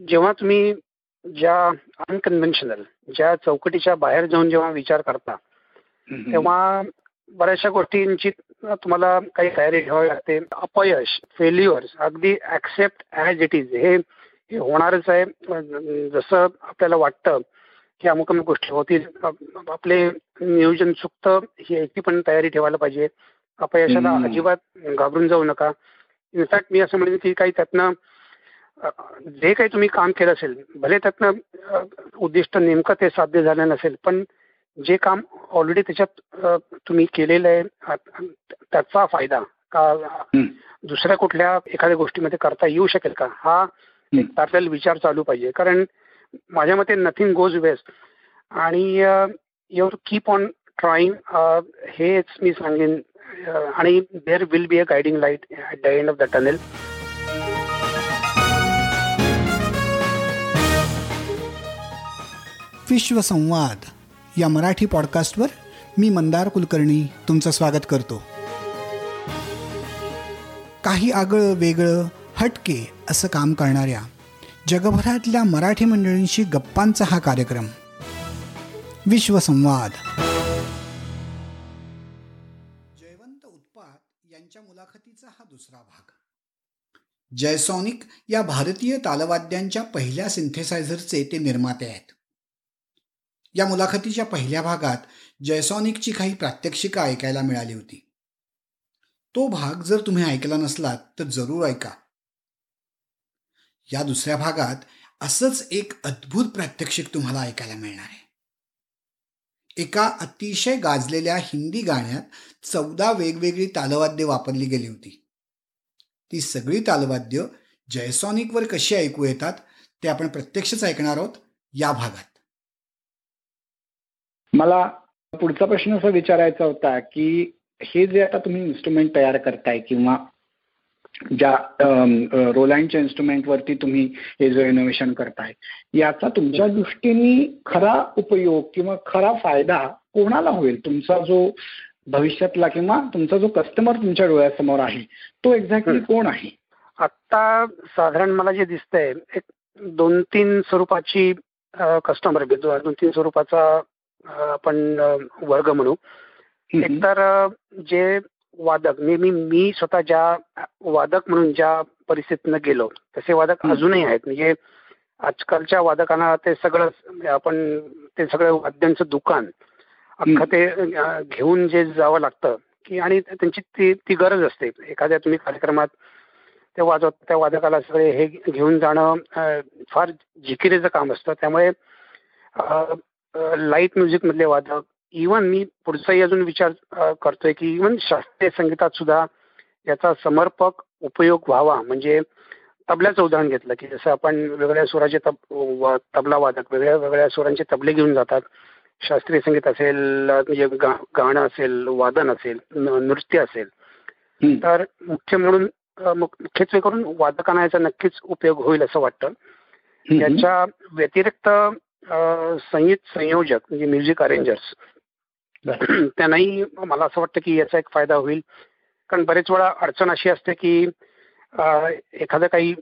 जेव्हा तुम्ही ज्या अनकन्व्हेन्शनल ज्या चौकटीच्या बाहेर जाऊन जेव्हा विचार करता तेव्हा बऱ्याचशा गोष्टींची तुम्हाला काही तयारी ठेवावी लागते. अपयश फेल्युअर्स अगदी ऍक्सेप्ट ॲज इट इज हे होणारच आहे. जसं आपल्याला वाटतं की अमुक अमुक गोष्टी होतील आपले नियोजन चुकतं ही याची पण तयारी ठेवायला पाहिजे. अपयशाला अजिबात घाबरून जाऊ नका. इनफॅक्ट मी असं म्हणेन की काही त्यातनं जे काही तुम्ही काम केलं असेल भले त्यातनं उद्दिष्ट नेमकं ते साध्य झालं नसेल पण जे काम ऑलरेडी त्याच्यात तुम्ही केलेलं आहे त्याचा फायदा का दुसऱ्या कुठल्या एखाद्या गोष्टीमध्ये करता येऊ शकेल का? हा एक आपल्याला विचार चालू पाहिजे. कारण माझ्या मते नथिंग गोज वेस्ट आणि युअर कीप ऑन ट्राईंग हेच मी सांगेन आणि there will be a guiding light at the end of the tunnel Vishwasamvad या मराठी पॉडकास्टवर मी मंदार कुलकर्णी तुमचं स्वागत करतो. काही आगळं वेगळं हटके असं काम करणाऱ्या जगभरातल्या मराठी मंडळींशी गप्पांचा हा कार्यक्रम. विश्वसंवाद. जयवंत उत्पात यांच्या मुलाखतीचा हा दुसरा भाग. जयसॉनिक या भारतीय तालवाद्यांच्या पहिल्या सिंथेसायझरचे ते निर्माते आहेत. या मुलाखतीच्या पहिल्या भागात जयसॉनिकची काही प्रात्यक्षिकं ऐकायला मिळाली होती. तो भाग जर तुम्ही ऐकला नसलात तर जरूर ऐका. या दुसऱ्या भागात असंच एक अद्भुत प्रात्यक्षिक तुम्हाला ऐकायला मिळणार आहे. एका अतिशय गाजलेल्या हिंदी गाण्यात चौदा वेगवेगळी तालवाद्य वापरली गेली होती. ती सगळी तालवाद्य जयसॉनिकवर कशी ऐकू येतात ते आपण प्रत्यक्षच ऐकणार आहोत या भागात. मला पुढचा प्रश्न असा विचारायचा होता की हे जे आता तुम्ही इन्स्ट्रुमेंट तयार करताय किंवा ज्या रोलँडच्या इन्स्ट्रुमेंटवरती तुम्ही हे जो इनोव्हेशन करताय याचा तुमच्या दृष्टीने खरा उपयोग किंवा खरा फायदा कोणाला होईल? तुमचा जो भविष्यातला किंवा तुमचा जो कस्टमर तुमच्या डोळ्यासमोर आहे तो एक्झॅक्टली कोण आहे? आता साधारण मला जे दिसतंय एक दोन तीन स्वरूपाची कस्टमर दोन तीन स्वरूपाचा आपण वर्ग म्हणू. एकतर जे वादक मी मी मी स्वतः ज्या वादक म्हणून ज्या परिस्थितीनं गेलो तसे वादक अजूनही आहेत. म्हणजे आजकालच्या वादकांना ते सगळं आपण ते सगळं वाद्यांचं दुकान अख्खं ते घेऊन जे जावं लागतं की आणि त्यांची ती ती गरज असते. एखाद्या तुम्ही कार्यक्रमात ते वाजवत त्या वादकाला सगळे हे घेऊन जाणं फार जिकिरीचं काम असतं. त्यामुळे लाइट म्युझिक मधले वादक. इवन मी पुढचाही अजून विचार करतोय की इवन शास्त्रीय संगीतात सुद्धा याचा समर्पक उपयोग व्हावा. म्हणजे तबल्याचं उदाहरण घेतलं की जसं आपण वेगळ्या सुराचे तब तबला वादक वेगळ्या वेगळ्या सुरांचे तबले घेऊन जातात. शास्त्रीय संगीत असेल म्हणजे गाणं असेल वादन असेल नृत्य असेल. तर मुख्य म्हणून मुख्यत्वे करून वादकांना याचा नक्कीच उपयोग होईल असं वाटतं. याच्या व्यतिरिक्त संगीत संयोजक म्हणजे म्युझिक अरेंजर्स त्यांनाही मला असं वाटतं की याचा एक फायदा होईल. कारण बरेच वेळा अडचण अशी असते की एखादं काही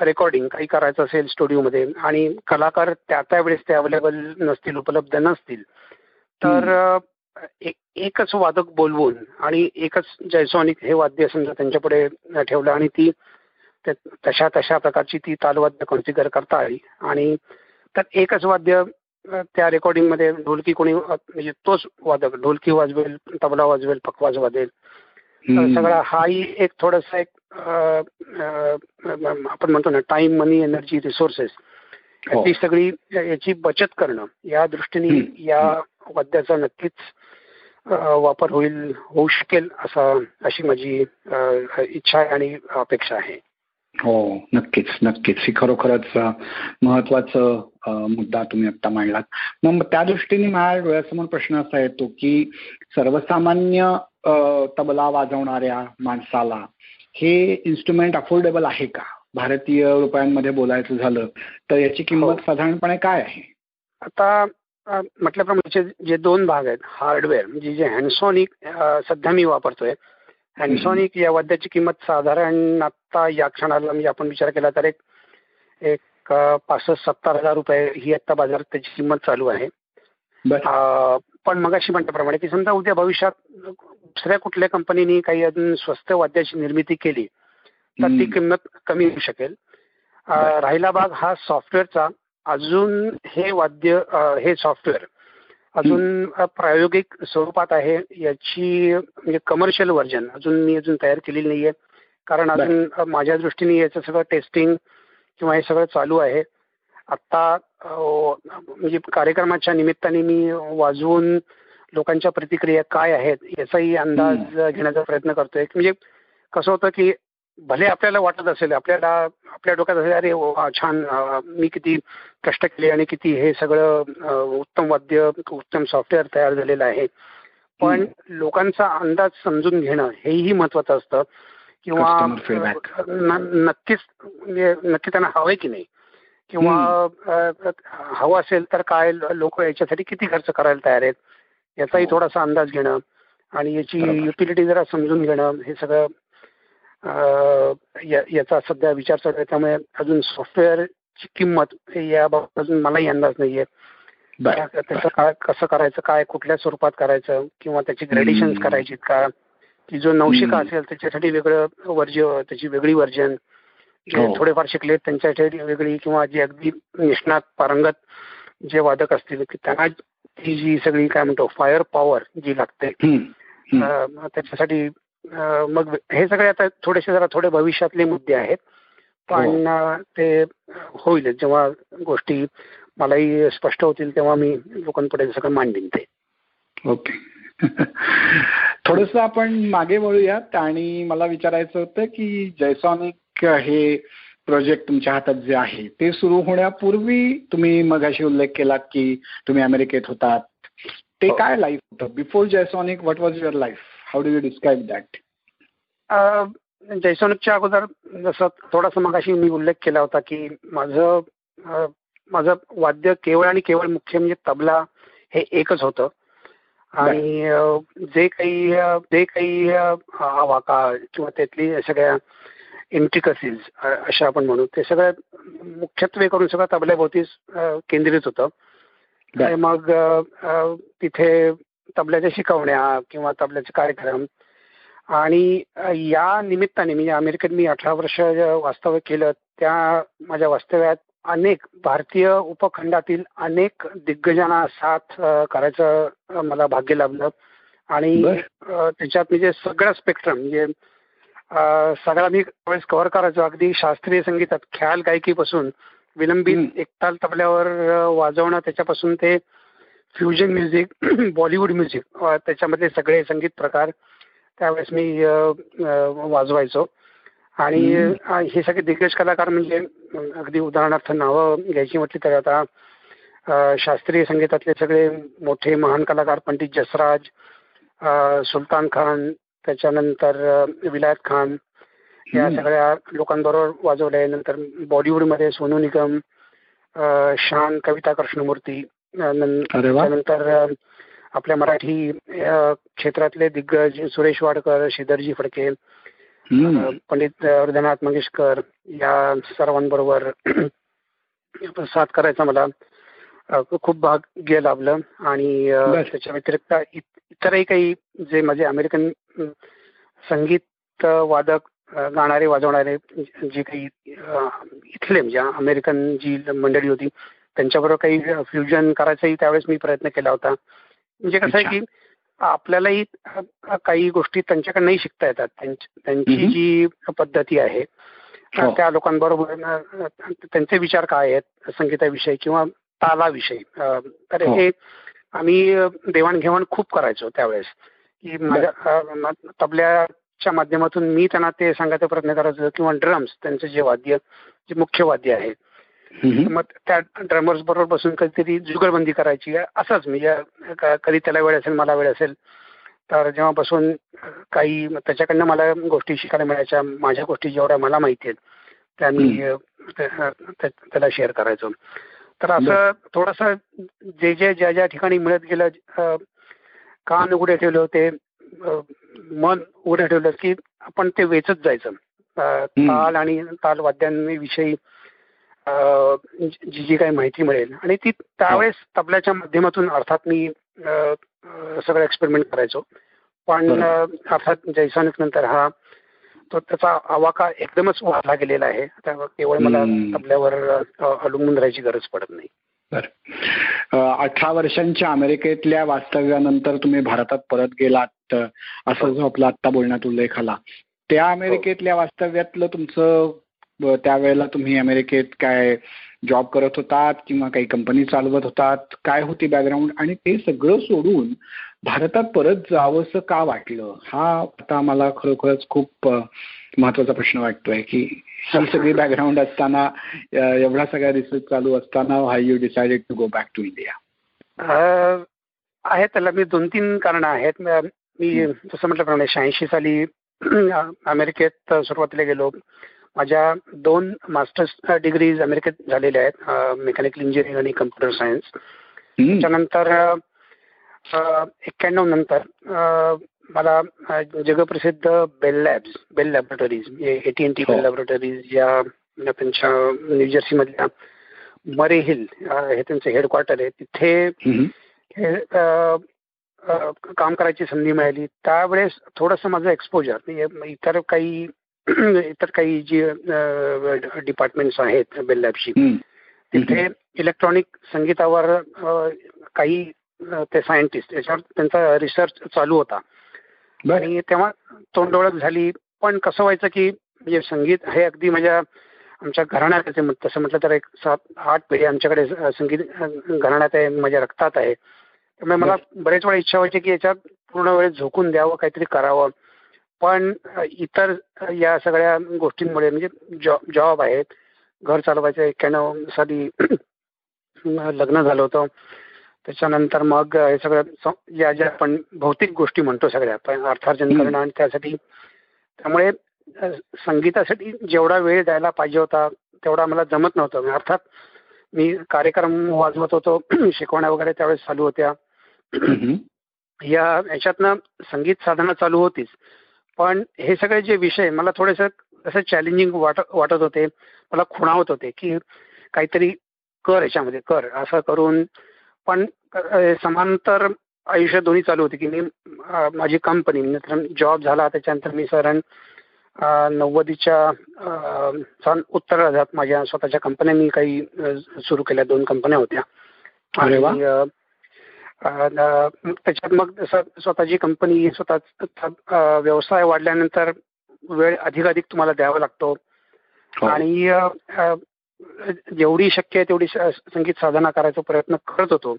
रेकॉर्डिंग काही करायचं असेल स्टुडिओमध्ये आणि कलाकार त्या त्यावेळेस ते अवेलेबल नसतील उपलब्ध नसतील. तर एकच वादक बोलवून आणि एकच जयसॉनिक हे वाद्य समजा त्यांच्यापुढे ठेवलं आणि ती तशा तशा प्रकारची ती तालवाद्य कॉन्फिगर करता आली. आणि तर एकच वाद्य त्या रेकॉर्डिंगमध्ये ढोलकी कोणी म्हणजे तोच वादक ढोलकी वाजवेल तबला वाजवेल पकवाज वाजेल. सगळा हाही एक थोडस एक आपण म्हणतो ना टाइम मनी एनर्जी रिसोर्सेस ती सगळी याची बचत करणं या दृष्टीने या वाद्याचा नक्कीच वापर होईल होऊ शकेल असा अशी माझी इच्छा आहे आणि अपेक्षा आहे. हो नक्कीच नक्कीच. ही खरोखरच महत्वाचं मुद्दा तुम्ही आता मांडलात. मग त्या दृष्टीने माझ्या डोळ्यासमोर प्रश्न असा येतो की सर्वसामान्य तबला वाजवणाऱ्या माणसाला हे इन्स्ट्रुमेंट अफोर्डेबल आहे का? भारतीय रुपयांमध्ये बोलायचं झालं तर याची किंमत साधारणपणे काय आहे? आता म्हटल्याप्रमाणे जे दोन भाग आहेत हार्डवेअर म्हणजे जे हँडसॉनिक सध्या मी वापरतोय हॅन्सॉनिक या वाद्याची किंमत साधारण आता या क्षणाला म्हणजे आपण विचार केला तर एक एक पासष्ट सत्तर हजार रुपये ही आता बाजारात त्याची किंमत चालू आहे. पण मग अशी म्हटल्याप्रमाणे की समजा उद्या भविष्यात दुसऱ्या कुठल्या कंपनीने काही अजून स्वस्त वाद्याची निर्मिती केली तर ती. किंमत कमी होऊ शकेल. राहिला भाग हा सॉफ्टवेअरचा. अजून हे वाद्य हे सॉफ्टवेअर अजून प्रायोगिक स्वरूपात आहे याची म्हणजे कमर्शियल व्हर्जन अजून मी अजून तयार केलेली नाहीये. कारण बरं. अजून माझ्या दृष्टीने याचं सगळं टेस्टिंग किंवा हे सगळं चालू आहे. आत्ता म्हणजे कार्यक्रमाच्या निमित्ताने मी वाजवून लोकांच्या प्रतिक्रिया काय आहेत याचाही अंदाज घेण्याचा प्रयत्न करतोय. म्हणजे कसं होतं की भले आपल्याला वाटत असेल आपल्याला आपल्या डोक्यात असेल अरे छान मी किती कष्ट केले आणि किती हे सगळं उत्तम वाद्य उत्तम सॉफ्टवेअर तयार झालेलं आहे. पण लोकांचा अंदाज समजून घेणं हेही महत्वाचं असतं. किंवा नक्कीच म्हणजे नक्की त्यांना हवंय की नाही? किंवा हवं असेल तर काय लोक याच्यासाठी किती खर्च करायला तयार आहेत? याचाही हो. थोडासा अंदाज घेणं आणि याची. युटिलिटी जरा समजून घेणं हे सगळं याचा सध्या विचार चालू आहे त्यामुळे अजून सॉफ्टवेअरची किंमत याबाबत अजून मलाही अंदाज नाहीये त्याचं काय कसं करायचं काय कुठल्या स्वरूपात करायचं किंवा त्याची ग्रेडिशन्स हम्म. करायची का की जो नवशिका. असेल त्याच्यासाठी वेगळं वर्ज्य त्याची वेगळी वर्जन जे हो. थोडेफार शिकले त्यांच्यासाठी वेगळी किंवा जे अगदी निष्णात पारंगत जे वादक असतील की त्यांना ती जी सगळी काय म्हणतो फायर पॉवर जी लागते त्याच्यासाठी मग हे सगळे आता थोडेसे जरा थोडे भविष्यातले मुद्दे आहेत. पण अं, ते होईल जेव्हा गोष्टी मलाही स्पष्ट होतील तेव्हा मी लोकांपुढे हे सगळं मांडीन ते. ओके. थोडस आपण मागे वळूयात आणि मला विचारायचं होतं की जयसॉनिक हे प्रोजेक्ट तुमच्या हातात जे आहे ते सुरू होण्यापूर्वी तुम्ही मगाशी उल्लेख केला की तुम्ही अमेरिकेत होतात. ते हो. काय लाईफ होतं? Before Jaysonic what was your life how do you describe that जयसोनिकच्या अगोदर जसं थोडासा मगाशी मी उल्लेख केला होता की माझं माझं वाद्य केवळ आणि केवळ मुख्य म्हणजे तबला हे एकच होतं. आणि जे काही जे काही आवाका किंवा त्यातली सगळ्या इंट्रिकसीज अशा आपण म्हणू ते सगळं मुख्यत्वे करून सगळं तबल्याभोवतीच केंद्रित होतं. मग तिथे तबल्याच्या शिकवण्या किंवा तबल्याचे कार्यक्रम. आणि या निमित्ताने म्हणजे अमेरिकेत मी अठरा वर्ष वास्तव्य केलं त्या माझ्या वास्तव्यात अनेक भारतीय उपखंडातील अनेक दिग्गजांना साथ करायचं मला भाग्य लाभलं. आणि त्याच्यात म्हणजे सगळं स्पेक्ट्रम म्हणजे सगळा मी त्यावेळेस कव्हर करायचो. अगदी शास्त्रीय संगीतात ख्याल गायकीपासून विलंबित. एकताल तबल्यावर वाजवणं त्याच्यापासून ते फ्युजन म्युझिक बॉलिवूड म्युझिक त्याच्यामधले सगळे संगीत प्रकार त्यावेळेस मी वाजवायचो. आणि हे सगळे दिग्गज कलाकार म्हणजे अगदी उदाहरणार्थ नावं घ्यायची म्हटली तर आता शास्त्रीय संगीतातले सगळे मोठे महान कलाकार पंडित जसराज सुलतान खान त्याच्यानंतर विलायत खान या. सगळ्या लोकांबरोबर वाजवले. नंतर बॉलिवूडमध्ये सोनू निगम शान कविता कृष्णमूर्ती त्यानंतर आपल्या मराठी क्षेत्रातले दिग्गज सुरेश वाडकर श्रीधरजी फडके पंडित हृदयनाथ मंगेशकर या सर्वांबरोबर साथ करायचा मला. खूप भाग्य लाभलं आणि. त्याच्या व्यतिरिक्त इत- इतरही काही जे माझे अमेरिकन संगीत वादक गाणारे वाजवणारे जे काही इथले म्हणजे अमेरिकन जी मंडळी होती त्यांच्याबरोबर काही फ्युजन करायचाही त्यावेळेस मी प्रयत्न केला होता म्हणजे कसं आहे. की आपल्यालाही काही गोष्टी त्यांच्याकडनंही शिकता येतात त्यांची. जी पद्धती आहे हो. त्या लोकांबरोबर त्यांचे विचार काय आहेत संगीताविषयी किंवा तालाविषयी तर हो. हे आम्ही देवाणघेवाण खूप करायचो त्यावेळेस की माझ्या तबल्याच्या माध्यमातून मी त्यांना ते सांगायचा प्रयत्न करायचो किंवा ड्रम्स त्यांचं जे वाद्य जे मुख्य वाद्य आहे. मग त्या ड्रमर्स बरोबर बसून कधीतरी जुगलबंदी करायची. असंच म्हणजे कधी त्याला वेळ असेल मला वेळ असेल तर जेव्हा बसून काही त्याच्याकडनं मला गोष्टी शिकायला मिळायच्या. माझ्या गोष्टी जेवढ्या मला माहिती आहेत त्या मी त्याला शेअर करायचो. तर असं थोडंसं जे जे ज्या ज्या ठिकाणी मिळत गेलं कान उघडे ठेवले होते मन उघडे ठेवलं की आपण ते वेचत जायचं. ताल आणि ताल वाद्यांविषयी जी जी काही माहिती मिळेल. आणि ती त्यावेळेस तबल्याच्या माध्यमातून अर्थात मी सगळं एक्सपेरिमेंट करायचो. पण अर्थात जैसानिक नंतर हा तो त्याचा आवाका एकदमच वाढला गेलेला आहे. केवळ मला तबल्यावर अवलंबून राहायची गरज पडत नाही. अठरा वर्षांच्या अमेरिकेतल्या वास्तव्यानंतर तुम्ही भारतात परत गेलात असं जो आपला आत्ता बोलण्यात उल्लेख आला. त्या अमेरिकेतल्या वास्तव्यातलं तुमचं त्यावेळेला तुम्ही अमेरिकेत काय जॉब करत होतात किंवा काही कंपनी चालवत होतात? काय होती बॅकग्राऊंड आणि ते सगळं सोडून भारतात परत जावंसं का वाटलं? हा आता मला खरोखरच खूप महत्त्वाचा प्रश्न वाटतोय की ही सगळी बॅकग्राऊंड असताना एवढा सगळा रिसर्च चालू असताना why you decided to go back to India आहेत त्याला मी दोन तीन कारण आहेत. मी जसं म्हटल्याप्रमाणे शहाऐंशी साली अमेरिकेत सुरुवातीला गेलो. माझ्या दोन मास्टर्स डिग्रीज अमेरिकेत झालेल्या आहेत मेकॅनिकल इंजिनिअरिंग आणि कम्प्युटर सायन्स त्याच्यानंतर एक्क्याण्णव नंतर मला जगप्रसिद्ध Bell Labs Bell Laboratories A T and T Bell Laboratories या त्यांच्या न्यूजर्सीमधल्या मरे हिल हे त्यांचं हेडक्वार्टर आहे. तिथे काम करायची संधी मिळाली. त्यावेळेस थोडंसं माझं एक्सपोजर इतर काही इतर काही जी डिपार्टमेंट्स आहेत बेल लॅबची तिथे इलेक्ट्रॉनिक संगीतावर काही ते सायंटिस्ट याच्यावर त्यांचा रिसर्च चालू होता. आणि तेव्हा तोंडओळख झाली पण कसं व्हायचं की म्हणजे संगीत हे अगदी माझ्या आमच्या घराण्यात तसं म्हटलं तर एक सात आठ पिढी आमच्याकडे संगीत घराण्यात आहे माझ्या रक्तात आहे. त्यामुळे मला बरेच वेळा इच्छा व्हायची की याच्यात पूर्ण वेळ झोकून द्यावं काहीतरी करावं. पण इतर या सगळ्या गोष्टींमुळे म्हणजे जॉब जॉब आहेत घर चालवायचं एक्क्याण्णव साली लग्न झालं होतं. त्याच्यानंतर मग हे सगळं या ज्या आपण भौतिक गोष्टी म्हणतो सगळ्या अर्थार्जन करणं आणि त्यासाठी त्यामुळे संगीतासाठी जेवढा वेळ द्यायला पाहिजे होता तेवढा मला जमत नव्हतं. अर्थात मी कार्यक्रम वाजवत होतो शिकवण्या वगैरे त्यावेळेस चालू होत्या. या याच्यातनं संगीत साधना चालू होतीच. पण हे सगळे जे विषय मला थोडेसे असं चॅलेंजिंग वाटत वाटत होते. मला खुणावत होते की काहीतरी कर याच्यामध्ये कर. असं करून पण समांतर आयुष्य दोन्ही चालू होते की मी माझी कंपनी जॉब झाला त्याच्यानंतर मी साधारण नव्वदीच्या उत्तरार्धात माझ्या स्वतःच्या कंपन्या मी काही सुरू केल्या. दोन कंपन्या होत्या. आणि त्याच्यात मग स्वतःची कंपनी स्वतः व्यवसाय वाढल्यानंतर वेळ अधिकाधिक तुम्हाला द्यावा लागतो. आणि जेवढी शक्य आहे तेवढी संगीत साधना करायचा प्रयत्न करत होतो.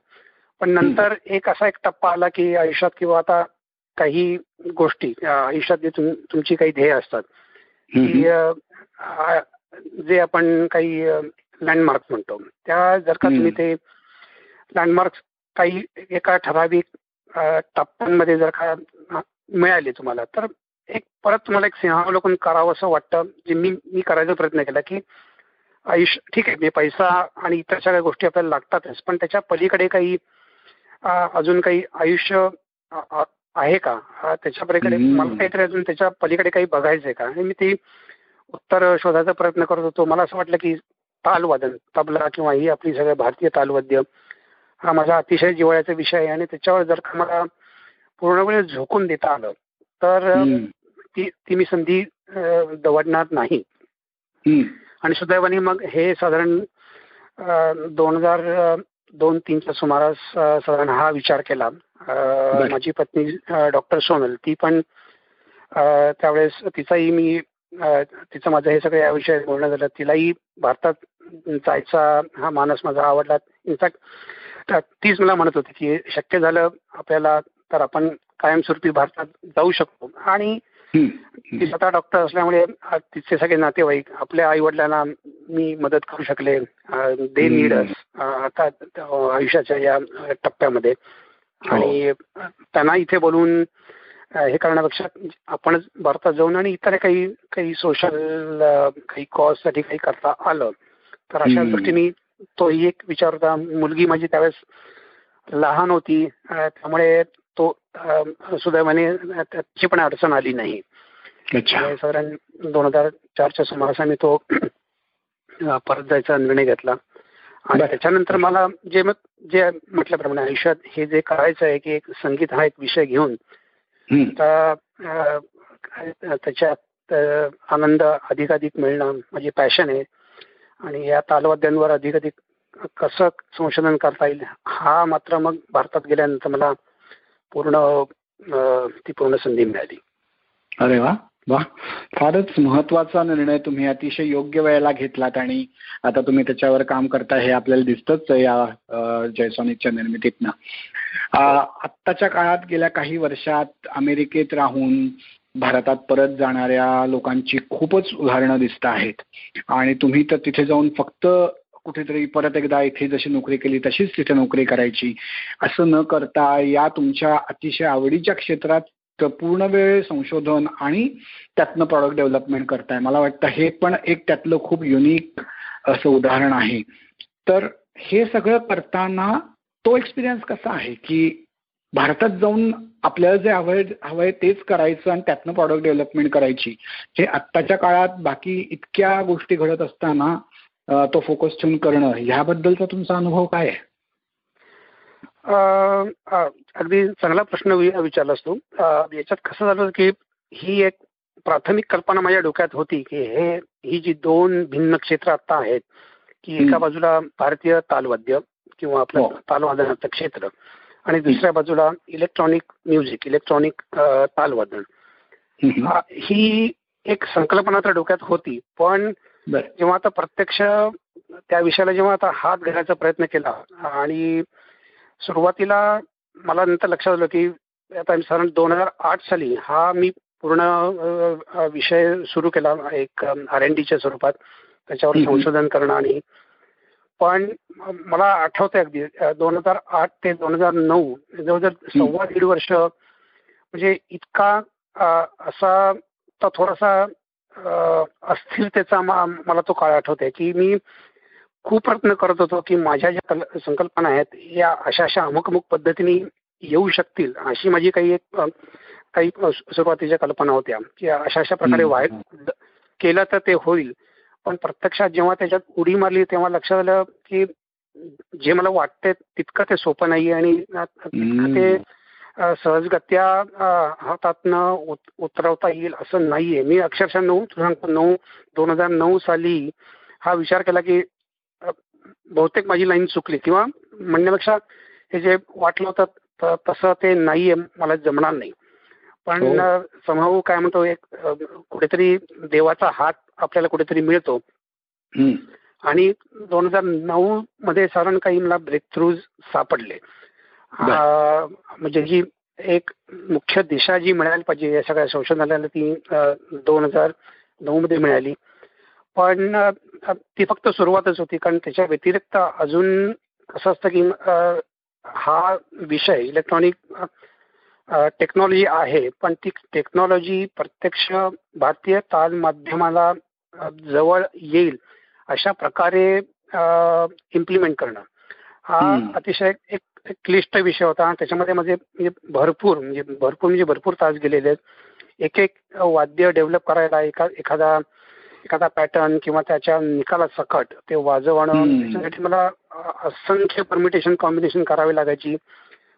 पण नंतर एक असा एक टप्पा आला की आयुष्यात किंवा आता काही गोष्टी आयुष्यात जे तुमची काही ध्येय असतात की जे आपण काही लँडमार्क म्हणतो. त्या जर का तुम्ही ते लँडमार्क काही एका ठराविक टप्प्यांमध्ये जर का मिळाले तुम्हाला तर एक परत तुम्हाला एक सिंहावलोकन करावं असं वाटतं जे मी मी करायचा प्रयत्न केला की आयुष्य ठीक आहे म्हणजे पैसा आणि इतर सगळ्या गोष्टी आपल्याला लागतातच पण त्याच्या पलीकडे काही अजून काही आयुष्य आहे का? त्याच्या पलीकडे मला काहीतरी अजून त्याच्या पलीकडे काही बघायचंय का? आणि मी ती उत्तर शोधायचा प्रयत्न करत होतो. मला असं वाटलं की तालवादन तबला किंवा ही आपली सगळं भारतीय तालवाद्य हा माझा अतिशय जिव्हाळ्याचा विषय आहे आणि त्याच्यावर जर का मला पूर्ण वेळ झोकून देता आलं तर ती ती मी संधी दवडणार नाही. आणि सुदैवाने मग हे साधारण दोन हजार दोन तीनच्या सुमारास साधारण हा विचार केला. माझी पत्नी डॉक्टर सोनल ती पण त्यावेळेस तिचाही मी तिचं माझं हे सगळं या विषयात बोलणं झालं. तिलाही भारतात जायचा हा मानस माझा आवडला. इनफॅक्ट तीच मला म्हणत होती की शक्य झालं आपल्याला तर आपण कायमस्वरूपी भारतात जाऊ शकतो. आणि ती स्वतः डॉक्टर असल्यामुळे तिचे सगळे नातेवाईक आपल्या आई वडिलांना मी मदत करू शकले. दे नीडस आता आयुष्याच्या या टप्प्यामध्ये. आणि त्यांना इथे बोलून हे करण्यापेक्षा आपणच भारतात जाऊन आणि इतर काही काही सोशल काही कॉजसाठी काही करता आलं. तर अशा दृष्टीने तोही एक विचार होता. मुलगी माझी त्यावेळेस लहान होती. त्यामुळे तो सुदैवाने त्याची पण अडचण आली नाही. साधारण दोन हजार चारच्या सुमारास आम्ही तो परत जायचा निर्णय घेतला. आणि त्याच्यानंतर मला जे जे म्हटल्याप्रमाणे आयुष्यात हे जे करायचं आहे की एक संगीत हा एक विषय घेऊन त्याच्यात आनंद अधिकाधिक मिळणं माझी पॅशन आहे. आणि या तालवाद्यांवर अधिकाधिक कसं संशोधन करता येईल हा मात्र मग भारतात गेल्यानंतर मला पूर्ण ती पूर्ण संधी मिळाली. अरे वा वा. फारच महत्त्वाचा निर्णय तुम्ही अतिशय योग्य वेळेला घेतलात आणि आता तुम्ही त्याच्यावर काम करता हे आपल्याला दिसतच या जयसॉनिकच्या निर्मितीतनं. आत्ताच्या काळात गेल्या काही वर्षात अमेरिकेत राहून भारतात परत जाणाऱ्या लोकांची खूपच उदाहरणं दिसत आहेत. आणि तुम्ही तर तिथे जाऊन फक्त कुठेतरी परत एकदा इथे जशी नोकरी केली तशीच तिथे नोकरी करायची. असं न करता या तुमच्या अतिशय आवडीच्या क्षेत्रात पूर्ण वेळ संशोधन आणि त्यातनं प्रॉडक्ट डेव्हलपमेंट करताय. मला वाटतं हे पण एक त्यातलं खूप युनिक असं उदाहरण आहे. तर हे सगळं करताना तो एक्सपिरियन्स कसा आहे? की भारतात जाऊन आपल्याला जे हवंय हवंय तेच करायचं आणि त्यातनं प्रॉडक्ट डेव्हलपमेंट करायची. हे आत्ताच्या काळात बाकी इतक्या गोष्टी घडत असताना तो फोकस ठेवून करणं ह्याबद्दलचा तुमचा अनुभव काय आहे? अगदी चांगला प्रश्न विचारलास तू याच्यात कसं झालं की ही एक प्राथमिक कल्पना माझ्या डोक्यात होती की हे ही जी दोन भिन्न क्षेत्र आता आहेत की एका बाजूला भारतीय तालवाद्य किंवा आपलं हो. तालवादनाचं क्षेत्र आणि दुसऱ्या बाजूला इलेक्ट्रॉनिक म्युझिक इलेक्ट्रॉनिक तालवादन. ही एक संकल्पना तर डोक्यात होती पण जेव्हा आता प्रत्यक्ष त्या विषयाला जेव्हा आता हात घालायचा प्रयत्न केला आणि सुरुवातीला मला नंतर लक्षात आलं की आता साधारण दोन हजार आठ साली हा मी पूर्ण विषय सुरू केला एक आर एन डीच्या स्वरूपात त्याच्यावर संशोधन करणं आणि पण मला आठवतंय अगदी. दोन हजार आठ ते दोन हजार नऊ जवळजवळ सव्वा दीड वर्ष म्हणजे इतका असा थोडासा अस्थिरतेचा मला तो काळ आठवतोय की मी खूप प्रयत्न करत होतो की माझ्या ज्या संकल्पना आहेत या अशा अशा अमुक अमुक पद्धतीने येऊ शकतील. अशी माझी काही एक काही सुरुवातीच्या कल्पना होत्या. की अशा अशा प्रकारे वाय केलं तर ते होईल. पण प्रत्यक्षात जेव्हा त्याच्यात उडी मारली तेव्हा लक्षात आलं की जे मला वाटतंय तितकं ते सोपं नाहीये आणि ते सहजगत्या हातातनं उतरवता येईल असं नाहीये. मी अक्षरशः नऊ सांगतो नऊ दोन हजार नऊ साली हा विचार केला की बहुतेक माझी लाईन चुकली किंवा म्हणण्यापेक्षा हे जे वाटलं होतं तसं ते नाहीये मला जमणार नाही. पण हो. समभाऊ काय म्हणतो एक कुठेतरी देवाचा हात आपल्याला कुठेतरी मिळतो. आणि दोन हजार नऊ मध्ये साधारण काही मला ब्रेक थ्रूज सापडले म्हणजे जी एक मुख्य दिशा जी मिळायला पाहिजे या सगळ्या संशोधनाला ती दोन हजार नऊ मध्ये मिळाली. पण ती फक्त सुरुवातच होती कारण त्याच्या व्यतिरिक्त अजून कसं असतं की हा विषय इलेक्ट्रॉनिक टेक्नॉलॉजी आहे पण ती टेक्नॉलॉजी प्रत्यक्ष भारतीय ताल माध्यमाला जवळ येईल अशा प्रकारे इम्प्लिमेंट करणं. हा अतिशय एक क्लिष्ट विषय होता त्याच्यामध्ये म्हणजे, म्हणजे भरपूर म्हणजे भरपूर म्हणजे भरपूर तास गेलेले आहेत. एक एक वाद्य डेव्हलप करायला एका एखादा एखादा पॅटर्न किंवा त्याच्या निकाला सकट ते वाजवणं त्याच्यासाठी मला असंख्य परमिटेशन कॉम्बिनेशन करावी लागायची.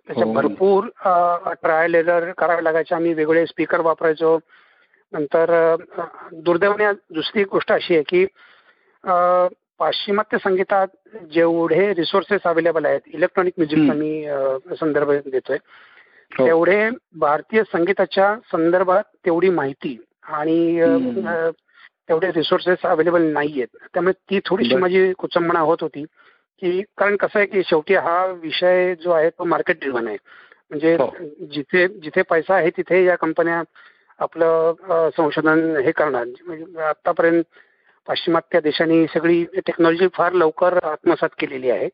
त्याच्या हो. भरपूर ट्रायल एरर करावे लागायचे. आम्ही वेगवेगळे स्पीकर वापरायचो. नंतर दुर्दैवाने दुसरी गोष्ट अशी आहे की पाश्चिमात्य संगीतात जेवढे रिसोर्सेस अवेलेबल आहेत इलेक्ट्रॉनिक म्युझिकचा मी संदर्भ देतोय हो. तेवढे भारतीय संगीताच्या संदर्भात तेवढी माहिती आणि तेवढे रिसोर्सेस अवेलेबल नाही आहेत त्यामुळे ती थोडीशी माझी कुचंबणा होत होती. की कारण कसं आहे की शेवटी हा विषय जो आहे तो मार्केट ड्रिव्हन आहे. म्हणजे हो. जिथे जिथे पैसा आहे तिथे या कंपन्या आपलं संशोधन हे करणार. म्हणजे आतापर्यंत पाश्चिमात्य देशांनी सगळी टेक्नॉलॉजी फार लवकर आत्मसात केलेली आहे.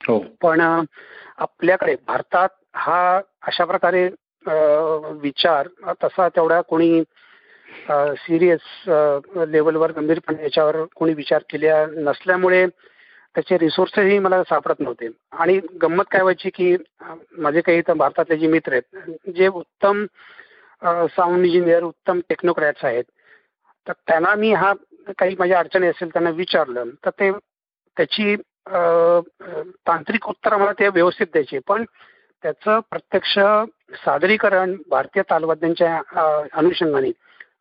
हो. पण आपल्याकडे भारतात हा अशा प्रकारे विचार तसा तेवढा कोणी सिरियस लेवलवर गंभीरपणे याच्यावर कोणी विचार केल्या नसल्यामुळे त्याचे रिसोर्सेसही मला सापडत नव्हते. आणि गंमत काय व्हायची की माझे काही इथं भारतातले जे मित्र आहेत जे उत्तम साऊंड इंजिनियर उत्तम टेक्नोक्रॅट्स आहेत तर त्यांना मी हा काही माझ्या अडचणी असेल त्यांना विचारलं तर ते त्याची तांत्रिक उत्तर मला ते व्यवस्थित द्यायचे. पण त्याचं प्रत्यक्ष सादरीकरण भारतीय तालवाद्यांच्या अनुषंगाने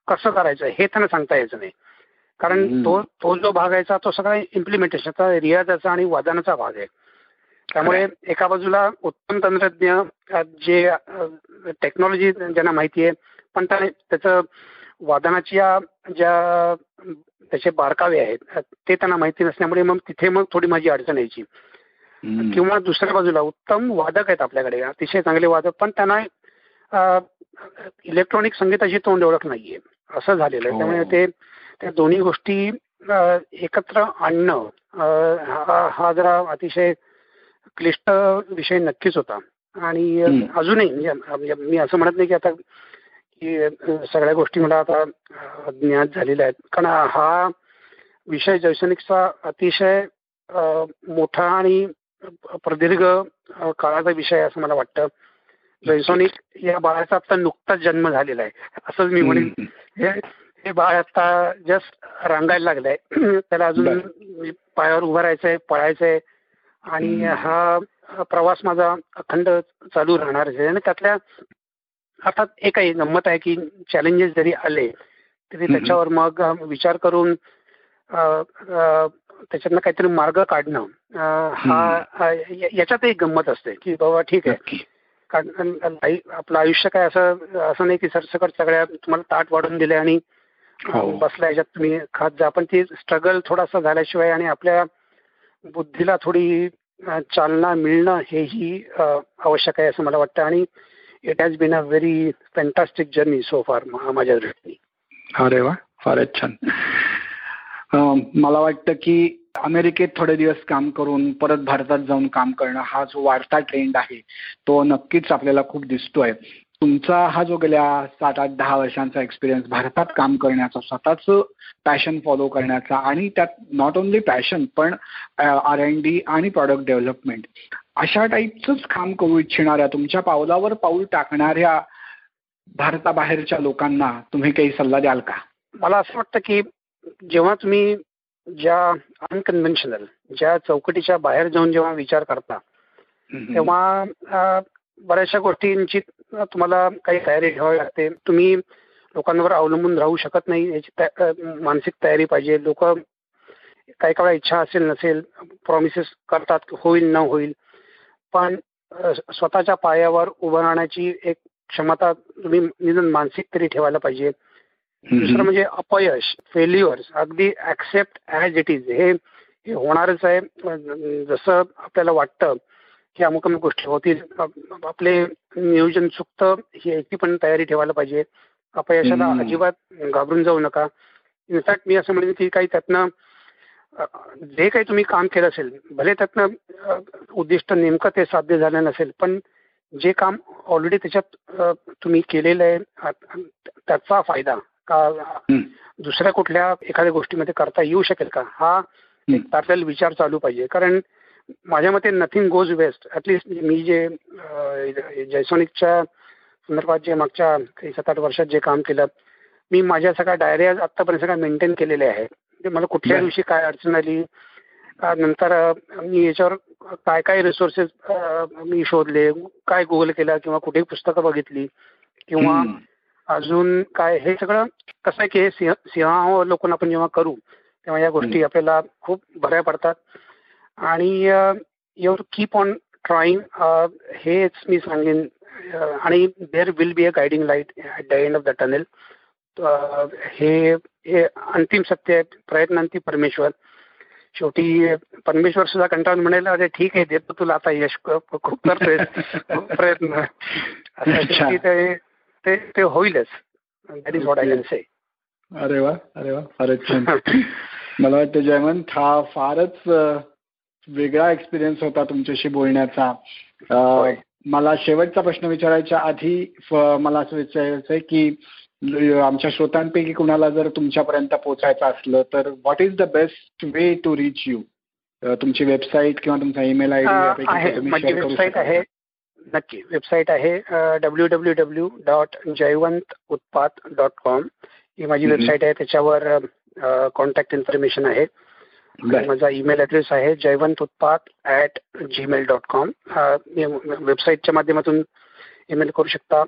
कसं करायचं हे त्यांना सांगता यायचं नाही. कारण तो तो जो भाग आहे तो सगळा इम्प्लिमेंटेशनचा रियाजाचा आणि वादनाचा भाग आहे. त्यामुळे एका बाजूला उत्तम तंत्रज्ञ जे टेक्नॉलॉजी ज्यांना माहिती आहे पण त्याचं वादनाची ज्या त्याचे बारकावे आहेत ते त्यांना माहिती नसल्यामुळे मग तिथे मग थोडी माझी अडचण यायची. किंवा दुसऱ्या बाजूला उत्तम वादक आहेत आपल्याकडे अतिशय चांगले वादक पण त्यांना इलेक्ट्रॉनिक संगीताची तोंड ओळख नाहीये. असं झालेलं आहे. त्यामुळे ते त्या दोन्ही गोष्टी एकत्र आणणं हा जरा अतिशय क्लिष्ट विषय नक्कीच होता. आणि अजूनही म्हणजे मी असं म्हणत नाही की आता की सगळ्या गोष्टी मला आता ज्ञात झालेल्या आहेत. कारण हा विषय जैसनिकचा अतिशय मोठा आणि प्रदीर्घ काळाचा विषय असं मला वाटतं. जैसोनिक या बाळाचा आता नुकताच जन्म झालेला आहे. असंच मी म्हणेन. हे बाळ आता जस्ट रांगायला लागलंय. त्याला अजून पायावर उभं राहायचंय पळायचंय. आणि हा प्रवास माझा अखंड चालू राहणार आहे. आणि त्यातल्या अर्थात एक आहे गंमत आहे की चॅलेंजेस जरी आले तरी त्याच्यावर मग विचार करून त्याच्यातनं काहीतरी मार्ग काढणं हा याच्यात एक गंमत असते की बाबा ठीक आहे. कारण आपलं आयुष्य काय असं असं नाही की सरसकट सगळ्या तुम्हाला ताट वाढून दिले आणि. बसल्या याच्यात तुम्ही खात जा. पण ती स्ट्रगल थोडासा झाल्याशिवाय आणि आपल्या बुद्धीला थोडी चालना मिळणं हेही आवश्यक आहे असं मला वाटतं. आणि it has been a very fantastic journey so far माझ्या दृष्टीने. अरे वा फारच छान. मला वाटतं की अमेरिकेत थोडे दिवस काम करून परत भारतात जाऊन काम करणं हा जो वाढता ट्रेंड आहे तो नक्कीच आपल्याला खूप दिसतोय. तुमचा हा जो गेल्या सात आठ दहा वर्षांचा एक्सपिरियन्स भारतात काम करण्याचा स्वतःच पॅशन फॉलो करण्याचा आणि त्यात नॉट ओनली पॅशन पण आर एन डी आणि प्रॉडक्ट डेव्हलपमेंट अशा टाईपच काम करू इच्छिणाऱ्या तुमच्या पावलावर पाऊल टाकणाऱ्या भारताबाहेरच्या लोकांना तुम्ही काही सल्ला द्याल का? मला असं वाटतं की जेव्हा तुम्ही ज्या अनकन्व्हेन्शनल ज्या चौकटीच्या बाहेर जाऊन जेव्हा विचार करता तेव्हा बऱ्याचशा गोष्टींची तुम्हाला काही तयारी ठेवावी लागते. तुम्ही लोकांवर अवलंबून राहू शकत नाही. याची मानसिक तयारी पाहिजे. लोक काही काळा इच्छा असेल नसेल प्रॉमिसेस करतात होईल न होईल. पण स्वतःच्या पायावर उभं राहण्याची एक क्षमता तुम्ही निदान मानसिक तरी ठेवायला पाहिजे. दुसरं म्हणजे अपयश फेल्युअर्स अगदी ऍक्सेप्ट ऍज इट इज हे होणारच आहे. जसं आपल्याला वाटतं की अमुक अमुक गोष्टी होतील. आपले नियोजन चुकतं ही याची पण तयारी ठेवायला पाहिजे. अपयशाला अजिबात घाबरून जाऊ नका. इनफॅक्ट मी असं म्हणेन की काही त्यातनं जे काही तुम्ही काम केलं असेल भले त्यातनं उद्दिष्ट नेमकं ते साध्य झालं नसेल पण जे काम ऑलरेडी त्याच्यात तुम्ही केलेलं आहे त्याचा फायदा का दुसऱ्या कुठल्या एखाद्या गोष्टीमध्ये करता येऊ शकेल का? हा आपल्याला विचार चालू पाहिजे. कारण माझ्या मते nothing goes waste at least मी जे जयसोनिकच्या संदर्भात जे मागच्या काही सात आठ वर्षात जे काम केलं मी माझ्या सगळ्या डायऱ्या आतापर्यंत सगळ्या मेंटेन केलेल्या आहेत. म्हणजे मला कुठल्या दिवशी काय अडचण आली नंतर मी याच्यावर काय काय रिसोर्सेस मी शोधले काय गुगल केलं किंवा कुठे पुस्तकं बघितली किंवा अजून काय हे सगळं कसं आहे की हे सिंह सिंहावलोकन आपण जेव्हा करू तेव्हा या गोष्टी आपल्याला खूप बऱ्या पडतात. आणि युअर कीप ऑन ट्राईंग हेच मी सांगेन आणि there will be a guiding light at the end of the tunnel हे अंतिम सत्य आहे प्रयत्नांती परमेश्वर. शेवटी परमेश्वर सुद्धा कंटाळून म्हणेल अरे ठीक आहे देतो तुला आता यश. खूप करतोय प्रयत्न. ते ते होईलच. That is what I can say अरे वा अरे वा फारच छान. मला वाटतं जयवंत हा फारच वेगळा एक्सपिरियन्स होता तुमच्याशी बोलण्याचा. मला शेवटचा प्रश्न विचारायच्या आधी मला असं विचारायचं आहे की आमच्या श्रोतांपैकी कुणाला जर तुमच्यापर्यंत पोहोचायचं असलं तर what is the best way to reach you तुमची वेबसाईट किंवा तुमचा ईमेल आय डी वेबसाईट आहे. नक्की वेबसाईट आहे. W W W dot Jaywant Utpat dot com ही माझी वेबसाईट आहे त्याच्यावर कॉन्टॅक्ट इन्फॉर्मेशन आहे. माझा ईमेल ऍड्रेस आहे Jaywant Utpat at Gmail dot com वेबसाईटच्या माध्यमातून ईमेल करू शकता.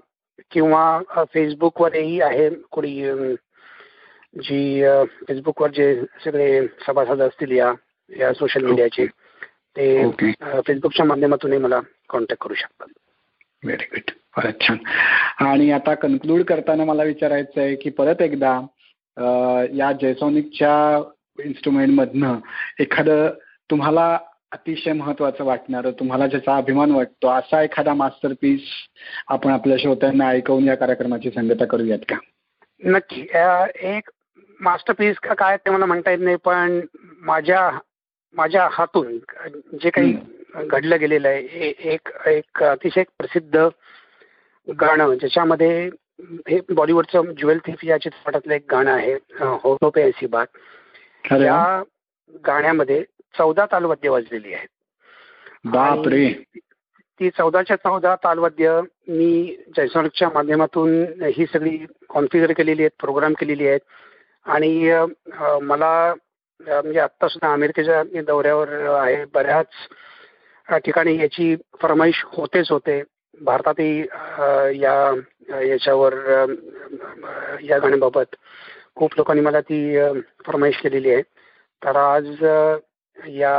किंवा फेसबुकवरही आहे कोणी जी फेसबुकवर जे सगळे सभासद असतील या या सोशल मीडियाचे ते फेसबुकच्या माध्यमातूनही मला कॉन्टॅक्ट करू शकतात. व्हेरी गुड फारच छान. आणि आता कन्क्लूड करताना मला विचारायचं आहे की परत एकदा या जयसोनिकच्या इन्स्ट्रुमेंटमधनं एखादं तुम्हाला अतिशय महत्वाचं वाटणारं तुम्हाला ज्याचा अभिमान वाटतो असा एखादा मास्टरपीस आपण आपल्या श्रोत्यांना ऐकवून या कार्यक्रमाची संगता करूयात का? नक्की. एक मास्टरपीस का काय ते मला म्हणता येत नाही पण माझ्या माझ्या हातून जे काही घडलं गेलेलं आहे एक एक अतिशय प्रसिद्ध गाणं ज्याच्यामध्ये हे बॉलिवूडचं ज्युएल थिफ या चित्रपटातलं एक गाणं आहे होतो पे ऐसी बात. या गाण्यामध्ये चौदा तालवाद्य वाजलेली आहेत. बापरे. ती चौदाच्या चौदा तालवाद्य मी जयसोनच्या माध्यमातून ही सगळी कॉन्फिगर केलेली आहेत प्रोग्राम केलेली आहेत. आणि मला म्हणजे आत्ता सुद्धा अमेरिकेच्या दौऱ्यावर आहे बऱ्याच ठिकाणी याची फरमाईश होतेच होते. भारतातही या याच्यावर या गाण्याबाबत. खूप लोकांनी मला ती फरमाईश केलेली आहे. तर आज या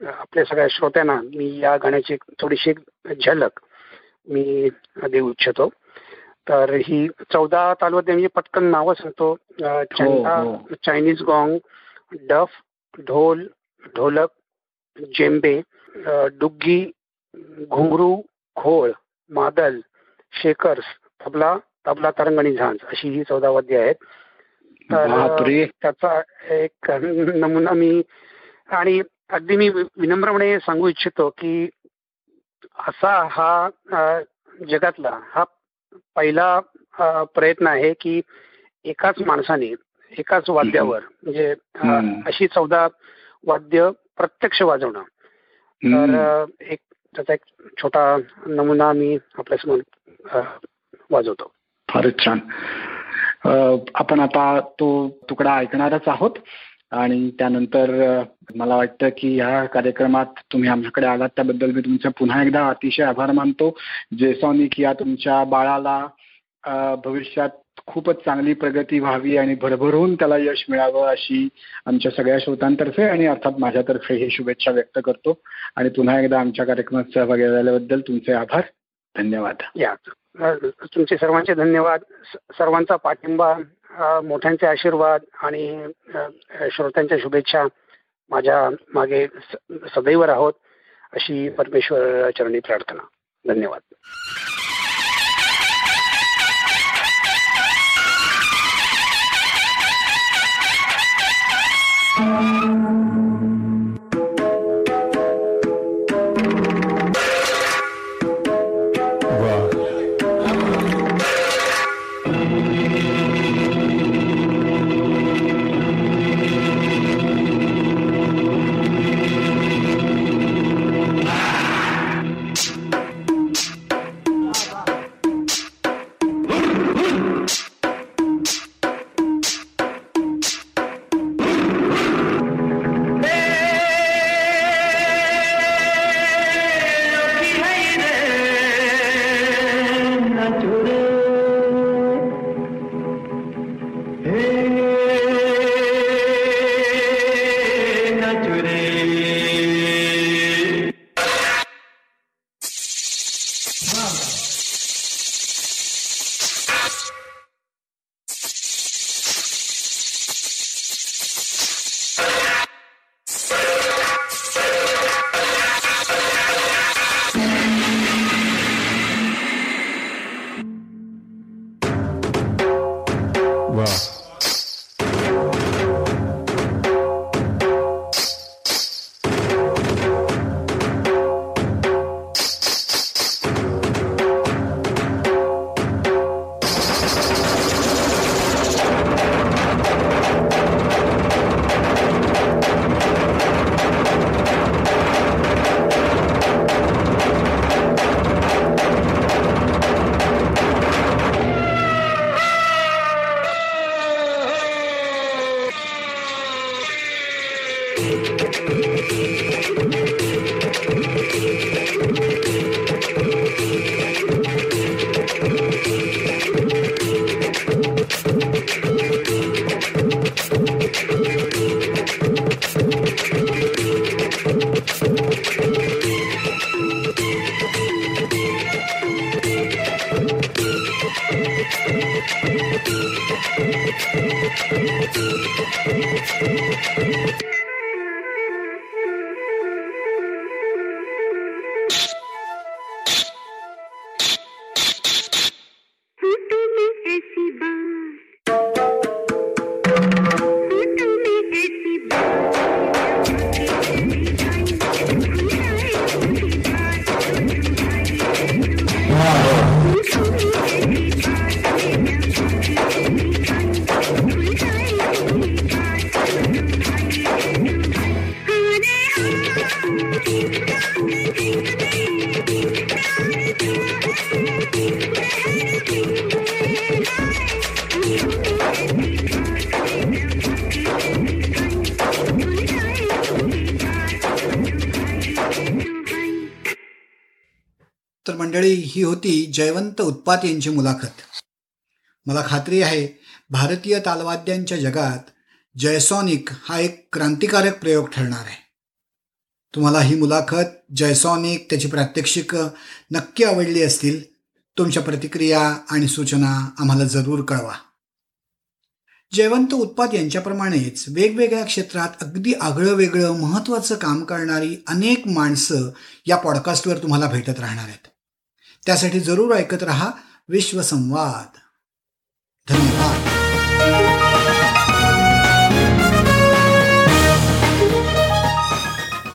आपल्या सगळ्या श्रोत्यांना मी या गाण्याची थोडीशी झलक मी देऊ इच्छितो. तर ही चौदा तालुवाद्य म्हणजे पटकन नावं सांगतो. चायनीज गॉंग डफ ढोल ढोलक जेंबे डुग्गी घुंगरू खोळ मादल शेकर्स तबला तबला तरंग आणि झांज अशी ही चौदा वाद्य आहेत. तर त्याचा एक नमुना मी आणि अगदी मी विनम्रपणे सांगू इच्छितो की असा हा जगातला हा पहिला प्रयत्न आहे की एकाच माणसाने एकाच वाद्यावर म्हणजे अशी चौदा वाद्य प्रत्यक्ष वाजवणं. तर एक त्याचा एक छोटा नमुना मी आपल्यासमोर वाजवतो. फारच छान. आपण आता तो तुकडा ऐकणारच आहोत. आणि त्यानंतर मला वाटतं की ह्या कार्यक्रमात तुम्ही आमच्याकडे आलात त्याबद्दल मी तुमचा पुन्हा एकदा अतिशय आभार मानतो. जेसॉनिक या तुमच्या बाळाला भविष्यात खूपच चांगली प्रगती व्हावी आणि भरभरून त्याला यश मिळावं अशी आमच्या सगळ्या श्रोतांतर्फे आणि अर्थात माझ्यातर्फे ही शुभेच्छा व्यक्त करतो. आणि पुन्हा एकदा आमच्या कार्यक्रमात सहभागी झाल्याबद्दल तुमचे आभार. धन्यवाद. या. तुमचे सर्वांचे धन्यवाद. सर्वांचा पाठिंबा मोठ्यांचे आशीर्वाद आणि श्रोत्यांच्या शुभेच्छा माझ्या मागे सदैव राहोत अशी परमेश्वर चरणी प्रार्थना. धन्यवाद. तर मंडळी ही होती जयवंत उत्पात यांची मुलाखत. मला खात्री आहे भारतीय तालवाद्यांच्या जगात जयसॉनिक हा एक क्रांतिकारक प्रयोग ठरणार आहे. तुम्हाला ही मुलाखत जयसॉनिक त्याची प्रात्यक्षिक नक्की आवडली असतील तुमच्या प्रतिक्रिया आणि सूचना आम्हाला जरूर कळवा. जयवंत उत्पाद यांच्याप्रमाणेच वेगवेगळ्या क्षेत्रात अगदी आगळं वेगळं महत्त्वाचं काम करणारी अनेक माणसं या पॉडकास्टवर तुम्हाला भेटत राहणार आहेत. त्यासाठी जरूर ऐकत रहा विश्वसंवाद. धन्यवाद.